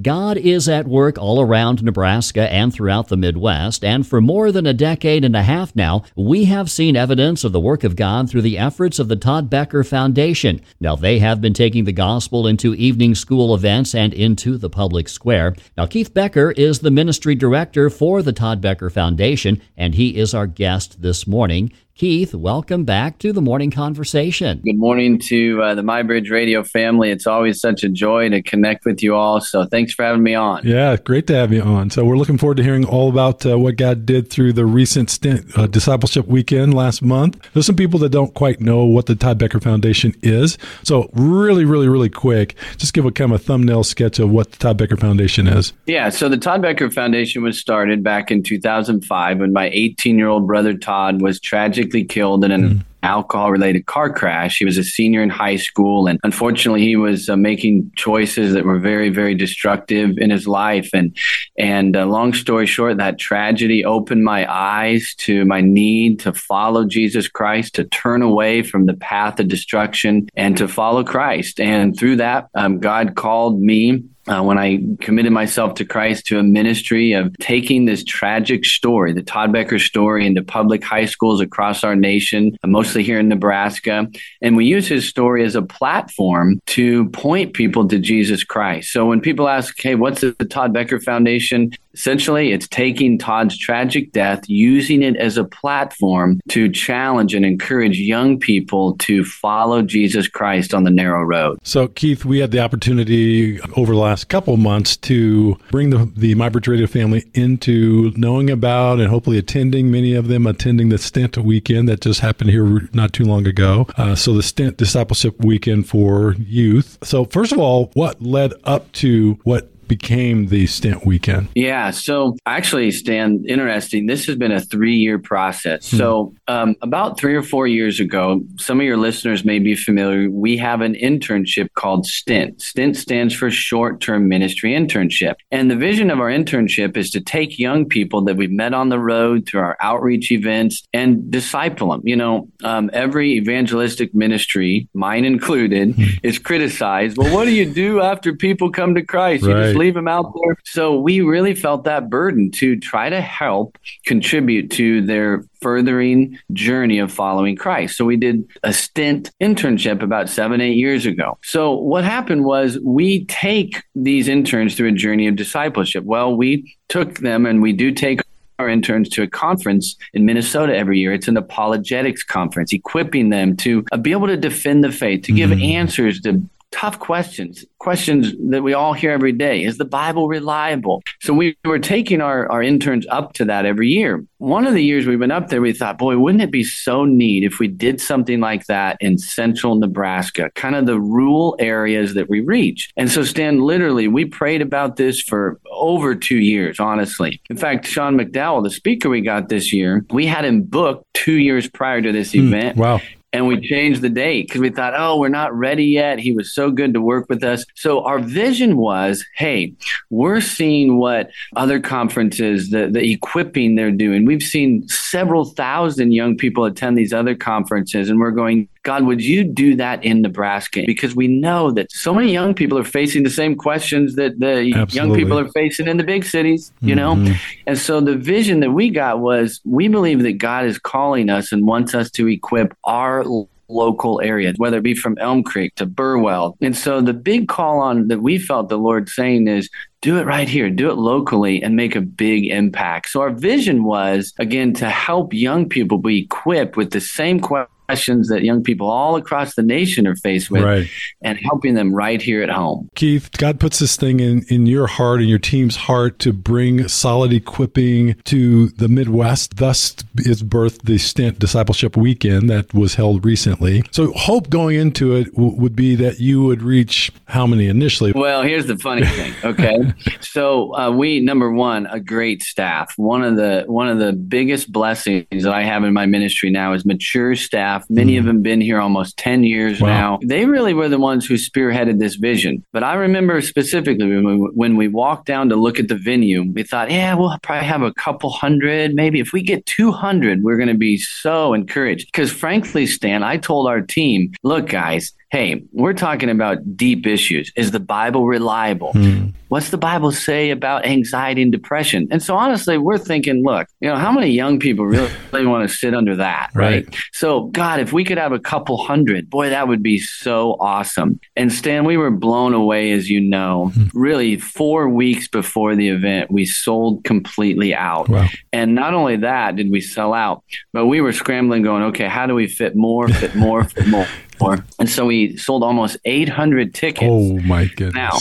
God is at work all around Nebraska and throughout the Midwest, and for more than a decade and a half now, we have seen evidence of the work of God through the efforts of the Todd Becker Foundation. Now, they have been taking the gospel into evening school events and into the public square. Now, Keith Becker is the ministry director for the Todd Becker Foundation, and he is our guest this morning. Keith, welcome back to the morning conversation. Good morning to uh, the MyBridge Radio family. It's always such a joy to connect with you all. So thanks for having me on. Yeah, great to have you on. So we're looking forward to hearing all about uh, what God did through the recent stint, uh, discipleship weekend last month. There's some people that don't quite know what the Todd Becker Foundation is. So really, really, really quick, just give a kind of a thumbnail sketch of what the Todd Becker Foundation is. Yeah, so the Todd Becker Foundation was started back in 2005 when my 18 year old brother Todd was tragic tragically killed in an mm. alcohol related car crash. He was a senior in high school, and unfortunately, he was uh, making choices that were very, very destructive in his life. And and uh, long story short, that tragedy opened my eyes to my need to follow Jesus Christ, to turn away from the path of destruction, and to follow Christ. And through that, um, God called me uh, when I committed myself to Christ to a ministry of taking this tragic story, the Todd Becker story, into public high schools across our nation, uh, mostly here in Nebraska. And we use his story as a platform to point people to Jesus Christ. So when people ask, hey, what's the Todd Becker Foundation? Essentially, it's taking Todd's tragic death, using it as a platform to challenge and encourage young people to follow Jesus Christ on the narrow road. So, Keith, we had the opportunity over the last couple months to bring the, the MyBridge Radio family into knowing about and hopefully attending, many of them attending the Stint weekend that just happened here not too long ago. Uh, so, the Stint Discipleship Weekend for youth. So, first of all, what led up to what became the stint weekend? Yeah. So actually, Stan, interesting. This has been a three year process. Hmm. So um, about three or four years ago, some of your listeners may be familiar. We have an internship called Stint. Stint stands for short term ministry internship. And the vision of our internship is to take young people that we've met on the road through our outreach events and disciple them. You know, um, every evangelistic ministry, mine included, hmm. is criticized. Well, what do you do after people come to Christ? Right. Leave them out there. So we really felt that burden to try to help contribute to their furthering journey of following Christ. So we did a stint internship about seven, eight years ago. So what happened was we take these interns through a journey of discipleship. Well, we took them and we do take our interns to a conference in Minnesota every year. It's an apologetics conference, equipping them to be able to defend the faith, to give mm-hmm. answers to tough questions, questions that we all hear every day. Is the Bible reliable? So we were taking our, our interns up to that every year. One of the years we went up there, we thought, boy, wouldn't it be so neat if we did something like that in central Nebraska, kind of the rural areas that we reach. And so, Stan, literally, we prayed about this for over two years, honestly. In fact, Sean McDowell, the speaker we got this year, we had him booked two years prior to this hmm, event. Wow and we changed the date because we thought, oh, we're not ready yet. He was so good to work with us. So our vision was, hey, we're seeing what other conferences, the, the equipping they're doing. We've seen several thousand young people attend these other conferences, and we're going, God, would you do that in Nebraska? Because we know that so many young people are facing the same questions that the Absolutely. young people are facing in the big cities, you mm-hmm. know? And so the vision that we got was we believe that God is calling us and wants us to equip our local area, whether it be from Elm Creek to Burwell. And so the big call on that we felt the Lord saying is do it right here, do it locally and make a big impact. So our vision was again to help young people be equipped with the same questions questions that young people all across the nation are faced with right. and helping them right here at home. Keith, God puts this thing in, in your heart and your team's heart to bring solid equipping to the Midwest. Thus is birthed the Stint Discipleship Weekend that was held recently. So, hope going into it w- would be that you would reach how many initially? Well, here's the funny thing. Okay. so, uh, we, number one, a great staff. One of the, one of the biggest blessings that I have in my ministry now is mature staff Many mm. of them been here almost 10 years wow. now. They really were the ones who spearheaded this vision. But I remember specifically when we, when we walked down to look at the venue, we thought, yeah, we'll probably have a couple hundred. Maybe if we get 200, we're going to be so encouraged. Because frankly, Stan, I told our team, look, guys, hey, we're talking about deep issues. Is the Bible reliable? Hmm. What's the Bible say about anxiety and depression? And so, honestly, we're thinking, look, you know, how many young people really, really want to sit under that, right. right? So, God, if we could have a couple hundred, boy, that would be so awesome. And Stan, we were blown away, as you know. Hmm. Really, four weeks before the event, we sold completely out. Wow. And not only that did we sell out, but we were scrambling, going, okay, how do we fit more, fit more, fit more? more? And so we sold almost 800 tickets. Oh, my goodness. Now,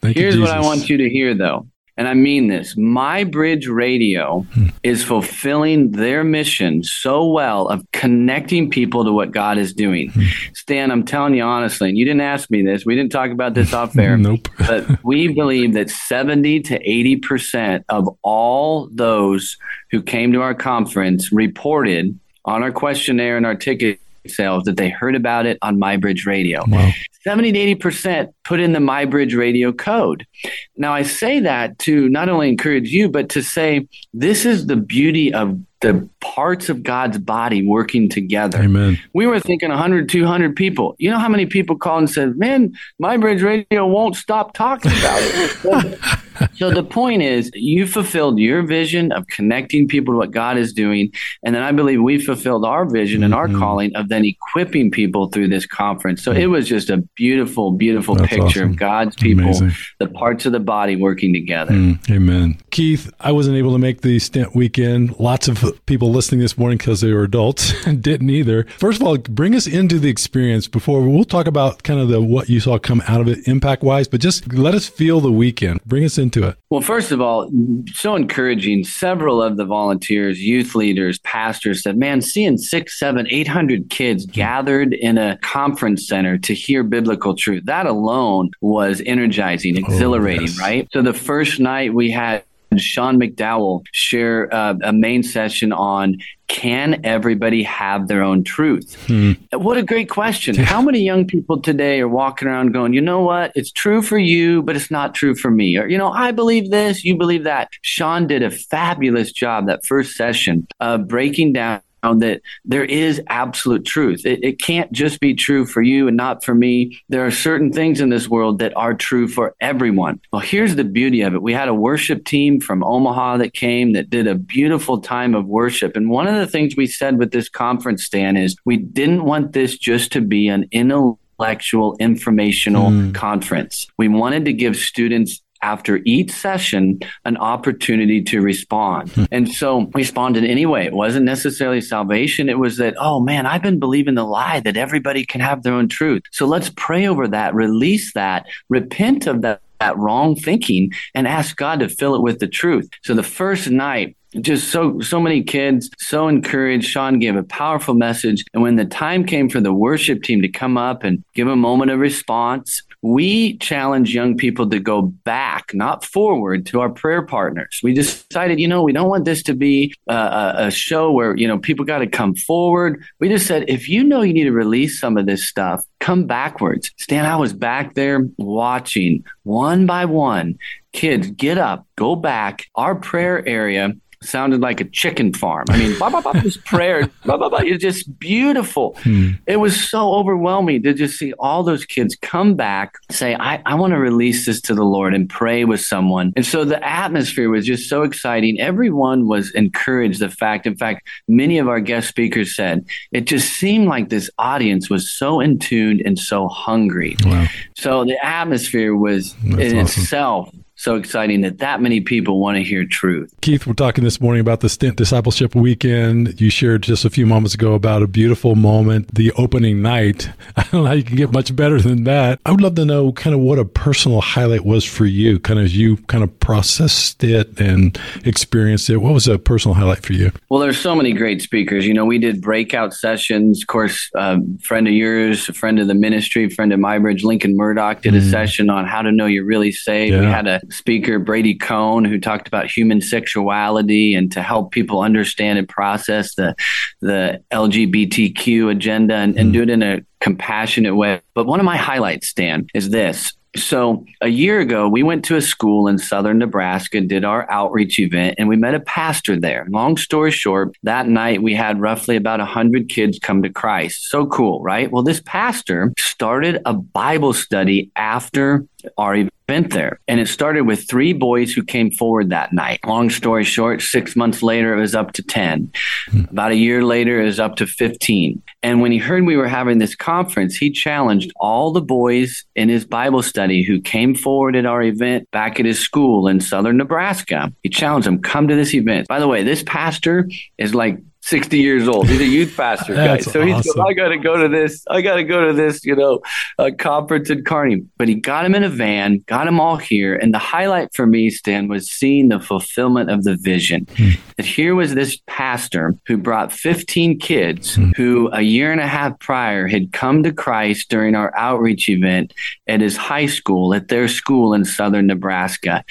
Thank Here's what I want you to hear, though. And I mean this My Bridge Radio hmm. is fulfilling their mission so well of connecting people to what God is doing. Hmm. Stan, I'm telling you honestly, and you didn't ask me this, we didn't talk about this off air. nope. but we believe that 70 to 80% of all those who came to our conference reported on our questionnaire and our ticket sales that they heard about it on MyBridge Radio. Wow. 70 to 80% put in the MyBridge Radio code. Now, I say that to not only encourage you, but to say this is the beauty of the parts of God's body working together. Amen. We were thinking 100, 200 people. You know how many people called and said, man, MyBridge Radio won't stop talking about it. so the point is, you fulfilled your vision of connecting people to what God is doing. And then I believe we fulfilled our vision and mm-hmm. our calling of then equipping people through this conference. So mm-hmm. it was just a beautiful, beautiful That's picture awesome. of God's people, Amazing. the parts of the body working together. Mm, amen. Keith, I wasn't able to make the stint weekend. Lots of people listening this morning because they were adults didn't either. First of all, bring us into the experience before we'll talk about kind of the what you saw come out of it impact wise, but just let us feel the weekend. Bring us into it. Well, first of all, so encouraging. Several of the volunteers, youth leaders, pastors said, man, seeing six, seven, eight hundred kids mm-hmm. gathered in a conference center to hear biblical truth, that alone was energizing, oh, exhilarating, oh, yes. right? So the first night we had Sean McDowell share uh, a main session on can everybody have their own truth? Hmm. What a great question. How many young people today are walking around going, you know what? It's true for you, but it's not true for me. Or, you know, I believe this, you believe that. Sean did a fabulous job that first session of breaking down that there is absolute truth. It, it, can't just be true for you and not for me. There are certain things in this world that are true for everyone. Well, here's the beauty of it. We had a worship team from Omaha that came that did a beautiful time of worship. And one of the things we said with this conference, Stan, is we didn't want this just to be an intellectual informational mm. conference. We wanted to give students after each session an opportunity to respond. Hmm. And so responded anyway. It wasn't necessarily salvation. It was that, oh man, I've been believing the lie that everybody can have their own truth. So let's pray over that, release that, repent of that that wrong thinking and ask God to fill it with the truth. So the first night, just so so many kids so encouraged sean gave a powerful message and when the time came for the worship team to come up and give a moment of response we challenge young people to go back, not forward, to our prayer partners. We decided, you know, we don't want this to be a, a show where, you know, people got to come forward. We just said, if you know you need to release some of this stuff, come backwards. Stan, I was back there watching one by one kids get up, go back. Our prayer area sounded like a chicken farm. I mean, blah, blah, blah, this prayer, blah, blah, blah. It's just beautiful. Hmm. It was so overwhelming to just see all those kids come back, say, I, I want to release this to the Lord and pray with someone. And so the atmosphere was just so exciting. Everyone was encouraged. The fact, in fact, many of our guest speakers said it just seemed like this audience was so in tune and so hungry. Wow. So the atmosphere was That's in awesome. itself so exciting that that many people want to hear truth. Keith, we're talking this morning about the Stint Discipleship Weekend. You shared just a few moments ago about a beautiful moment, the opening night. I don't know how you can get much better than that. I would love to know kind of what a personal highlight was for you, kind of as you kind of processed it and experienced it. What was a personal highlight for you? Well, there's so many great speakers. You know, we did breakout sessions. Of course, a friend of yours, a friend of the ministry, friend of MyBridge, Lincoln Murdoch, did a mm. session on how to know you're really saved. Yeah. We had a speaker, Brady Cohn, who talked about human sexuality and to help people understand and process the the LGBTQ agenda and, and mm. do it in a compassionate way. But one of my highlights, Stan, is this. So a year ago, we went to a school in southern Nebraska, did our outreach event, and we met a pastor there. Long story short, that night we had roughly about 100 kids come to Christ. So cool, right? Well, this pastor started a Bible study after our event there. And it started with three boys who came forward that night. Long story short, six months later, it was up to 10. Hmm. About a year later, it was up to 15. And when he heard we were having this conference, he challenged all the boys in his Bible study who came forward at our event back at his school in southern Nebraska. He challenged them, come to this event. By the way, this pastor is like 60 years old. He's a youth pastor, guys. so he's awesome. I got to go to this. I got to go to this, you know, uh, conference in Kearney. But he got him in a van, got him all here. And the highlight for me, Stan, was seeing the fulfillment of the vision. Hmm. That here was this pastor who brought 15 kids hmm. who a year and a half prior had come to Christ during our outreach event at his high school, at their school in southern Nebraska.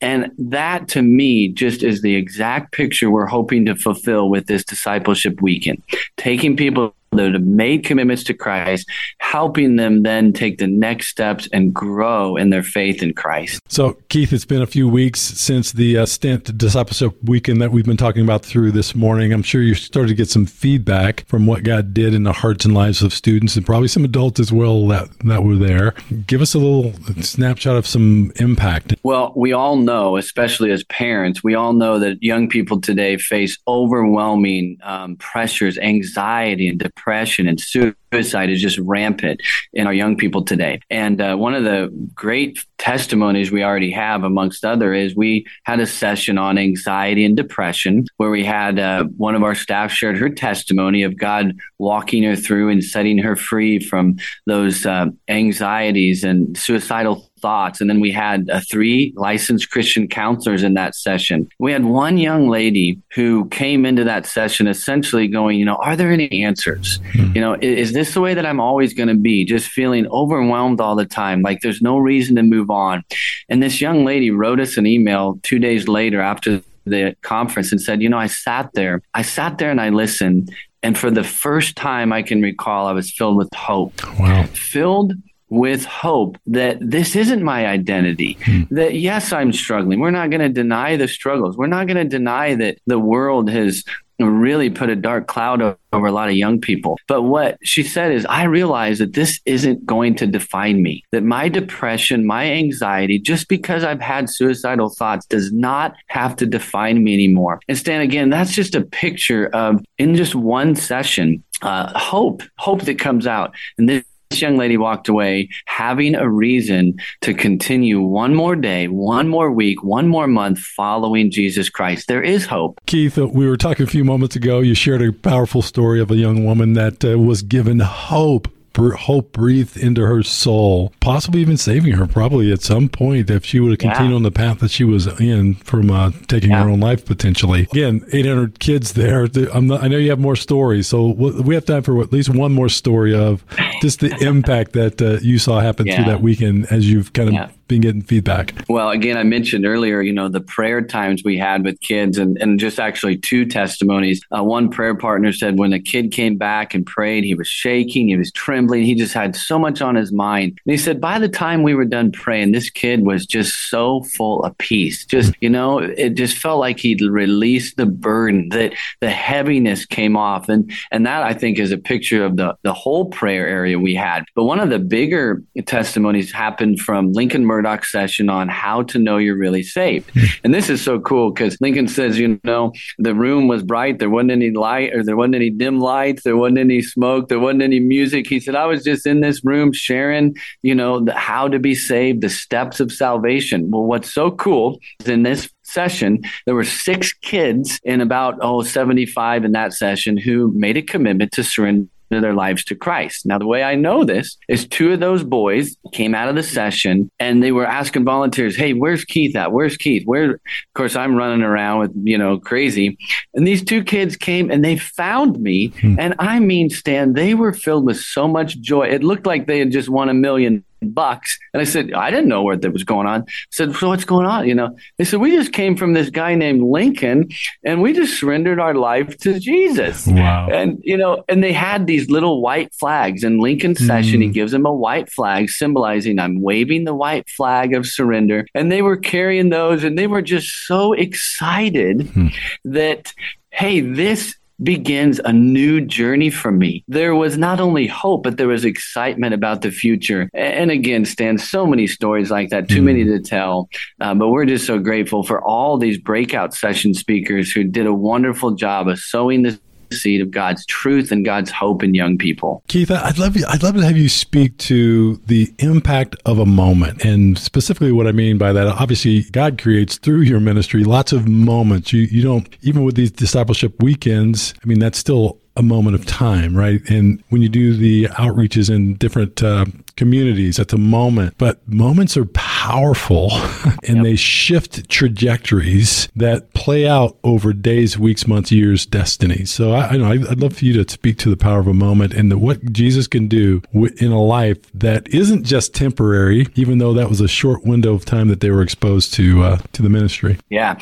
And that to me just is the exact picture we're hoping to fulfill with this discipleship weekend. Taking people that have made commitments to Christ, helping them then take the next steps and grow in their faith in Christ. So, Keith, it's been a few weeks since the uh, Stint discipleship weekend that we've been talking about through this morning. I'm sure you started to get some feedback from what God did in the hearts and lives of students and probably some adults as well that, that were there. Give us a little snapshot of some impact. Well, we all know, especially as parents, we all know that young people today face overwhelming um, pressures, anxiety, and depression depression and suicide is just rampant in our young people today. And uh, one of the great testimonies we already have, amongst other, is we had a session on anxiety and depression where we had uh, one of our staff shared her testimony of God walking her through and setting her free from those uh, anxieties and suicidal thoughts. And then we had uh, three licensed Christian counselors in that session. We had one young lady who came into that session essentially going, you know, are there any answers? Hmm. You know, is, is this the way that I'm always going to be? Just feeling overwhelmed all the time, like there's no reason to move on. And this young lady wrote us an email two days later after the conference and said, you know, I sat there, I sat there and I listened. And for the first time I can recall, I was filled with hope. Wow. Filled with hope that this isn't my identity. Hmm. That yes, I'm struggling. We're not going to deny the struggles. We're not going to deny that the world has really put a dark cloud over a lot of young people. But what she said is, I realize that this isn't going to define me, that my depression, my anxiety, just because I've had suicidal thoughts, does not have to define me anymore. And Stan, again, that's just a picture of, in just one session, uh, hope, hope that comes out. And this this young lady walked away having a reason to continue one more day, one more week, one more month following Jesus Christ. There is hope. Keith, uh, we were talking a few moments ago. You shared a powerful story of a young woman that uh, was given hope hope breathed into her soul, possibly even saving her probably at some point if she would have continued yeah. on the path that she was in from uh, taking yeah. her own life potentially. Again, 800 kids there. Not, i know you have more stories, so we have time for at least one more story of just the impact that uh, you saw happen yeah. through that weekend as you've kind of been getting feedback? Well, again, I mentioned earlier, you know, the prayer times we had with kids, and, and just actually two testimonies. Uh, one prayer partner said when the kid came back and prayed, he was shaking, he was trembling, he just had so much on his mind. And he said, by the time we were done praying, this kid was just so full of peace. Just, you know, it just felt like he'd released the burden, that the heaviness came off. And and that I think is a picture of the, the whole prayer area we had. But one of the bigger testimonies happened from Lincoln Murdoch session on how to know you're really saved. And this is so cool because Lincoln says, you know, the room was bright. There wasn't any light or there wasn't any dim lights. There wasn't any smoke. There wasn't any music. He said, I was just in this room sharing, you know, the, how to be saved, the steps of salvation. Well, what's so cool is in this session, there were six kids in about, oh, 75 in that session who made a commitment to surrender their lives to Christ. Now, the way I know this is two of those boys came out of the session and they were asking volunteers, Hey, where's Keith at? Where's Keith? Where, of course, I'm running around with, you know, crazy. And these two kids came and they found me. Hmm. And I mean, Stan, they were filled with so much joy. It looked like they had just won a million bucks. And I said, I didn't know what that was going on. I said, so what's going on? You know, they said, we just came from this guy named Lincoln and we just surrendered our life to Jesus. Wow. And, you know, and they had these little white flags in Lincoln's mm. session. He gives them a white flag symbolizing I'm waving the white flag of surrender. And they were carrying those and they were just so excited mm. that, hey, this begins a new journey for me. There was not only hope, but there was excitement about the future. And again, Stan, so many stories like that, too mm. many to tell. Uh, but we're just so grateful for all these breakout session speakers who did a wonderful job of sowing the seed of God's truth and God's hope in young people. Keith, I'd love you, I'd love to have you speak to the impact of a moment, and specifically what I mean by that. Obviously, God creates through your ministry lots of moments. You you don't even with these discipleship weekends. I mean, that's still a moment of time, right? And when you do the outreaches in different uh, communities at the moment, but moments are powerful and yep. they shift trajectories that play out over days, weeks, months, years, destiny. So I, I know I'd love for you to speak to the power of a moment and the, what Jesus can do in a life that isn't just temporary, even though that was a short window of time that they were exposed to uh, to the ministry. Yeah,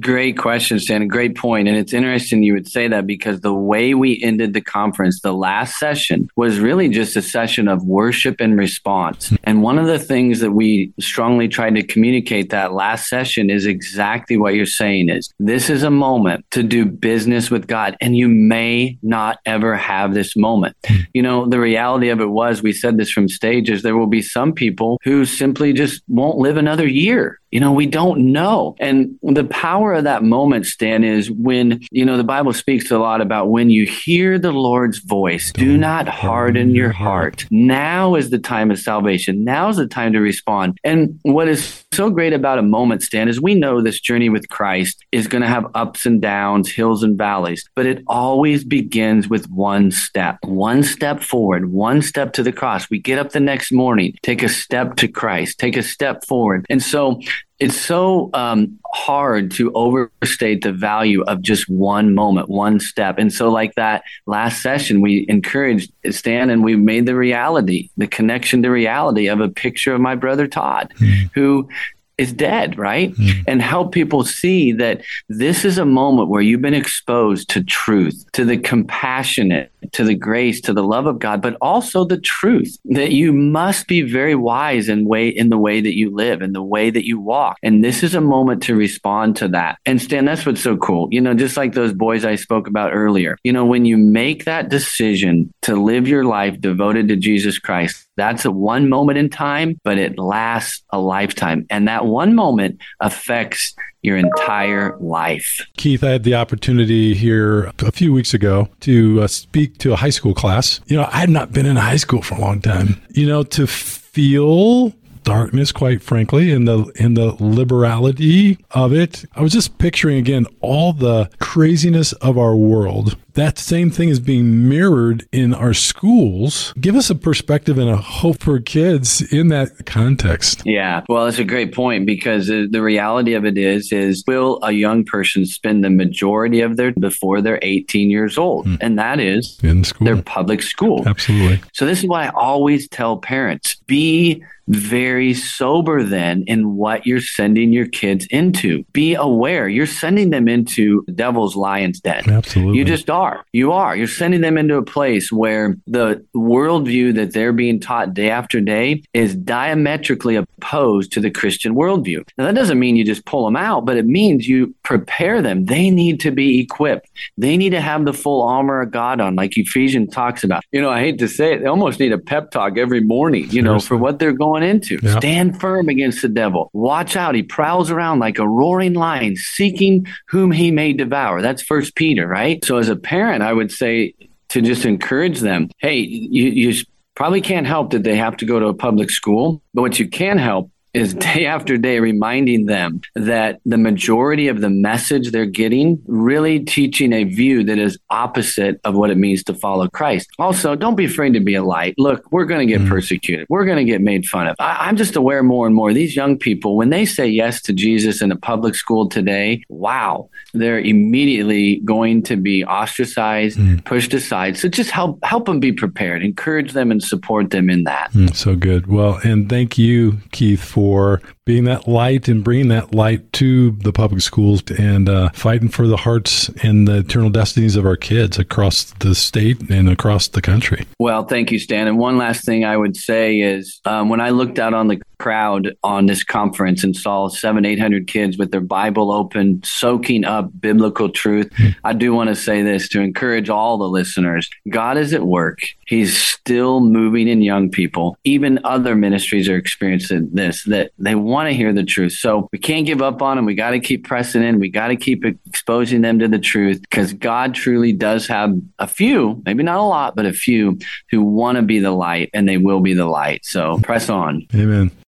great question, Stan. A great point, and it's interesting you would say that because the way we ended the conference, the last session was really just a session of worship worship and response. And one of the things that we strongly tried to communicate that last session is exactly what you're saying is this is a moment to do business with God and you may not ever have this moment. You know, the reality of it was we said this from stages there will be some people who simply just won't live another year you know, we don't know. And the power of that moment, Stan, is when, you know, the Bible speaks a lot about when you hear the Lord's voice, don't do not harden your heart. Now is the time of salvation. Now is the time to respond. And what is so great about a moment, Stan, is we know this journey with Christ is going to have ups and downs, hills and valleys, but it always begins with one step, one step forward, one step to the cross. We get up the next morning, take a step to Christ, take a step forward. And so it's so um, hard to overstate the value of just one moment, one step. And so, like that last session, we encouraged Stan and we made the reality, the connection to reality of a picture of my brother Todd, mm-hmm. who is dead, right? Mm. And help people see that this is a moment where you've been exposed to truth, to the compassionate, to the grace, to the love of God, but also the truth that you must be very wise in way in the way that you live, in the way that you walk. And this is a moment to respond to that. And Stan, that's what's so cool. You know, just like those boys I spoke about earlier. You know, when you make that decision to live your life devoted to Jesus Christ, that's a one moment in time, but it lasts a lifetime. And that one moment affects your entire life. Keith, I had the opportunity here a few weeks ago to uh, speak to a high school class. You know, I had not been in high school for a long time. You know, to feel darkness, quite frankly, and the in the liberality of it. I was just picturing again all the craziness of our world. That same thing is being mirrored in our schools. Give us a perspective and a hope for kids in that context. Yeah, well, it's a great point because the reality of it is, is will a young person spend the majority of their before they're 18 years old, mm. and that is in school, their public school. Absolutely. So this is why I always tell parents: be very sober then in what you're sending your kids into. Be aware you're sending them into the devil's lion's den. Absolutely. You just are. You are. You're sending them into a place where the worldview that they're being taught day after day is diametrically opposed to the Christian worldview. Now, that doesn't mean you just pull them out, but it means you prepare them. They need to be equipped. They need to have the full armor of God on, like Ephesians talks about. You know, I hate to say it, they almost need a pep talk every morning, you know, for what they're going going into. Yep. Stand firm against the devil. Watch out. He prowls around like a roaring lion, seeking whom he may devour. That's First Peter, right? So as a parent, I would say to just encourage them, hey, you, you probably can't help that they have to go to a public school, but what you can help is day after day reminding them that the majority of the message they're getting really teaching a view that is opposite of what it means to follow Christ. Also, don't be afraid to be a light. Look, we're going to get mm. persecuted. We're going to get made fun of. I, I'm just aware more and more these young people, when they say yes to Jesus in a public school today, wow, they're immediately going to be ostracized, mm. pushed aside. So just help help them be prepared, encourage them, and support them in that. Mm, so good. Well, and thank you, Keith, for for being that light and bringing that light to the public schools and uh, fighting for the hearts and the eternal destinies of our kids across the state and across the country. Well, thank you, Stan. And one last thing I would say is um, when I looked out on the crowd on this conference and saw seven, eight hundred kids with their Bible open, soaking up biblical truth, mm. I do want to say this to encourage all the listeners God is at work. He's still moving in young people. Even other ministries are experiencing this, that they want want to hear the truth. So we can't give up on them. We got to keep pressing in. We got to keep exposing them to the truth because God truly does have a few, maybe not a lot, but a few who want to be the light and they will be the light. So press on. Amen.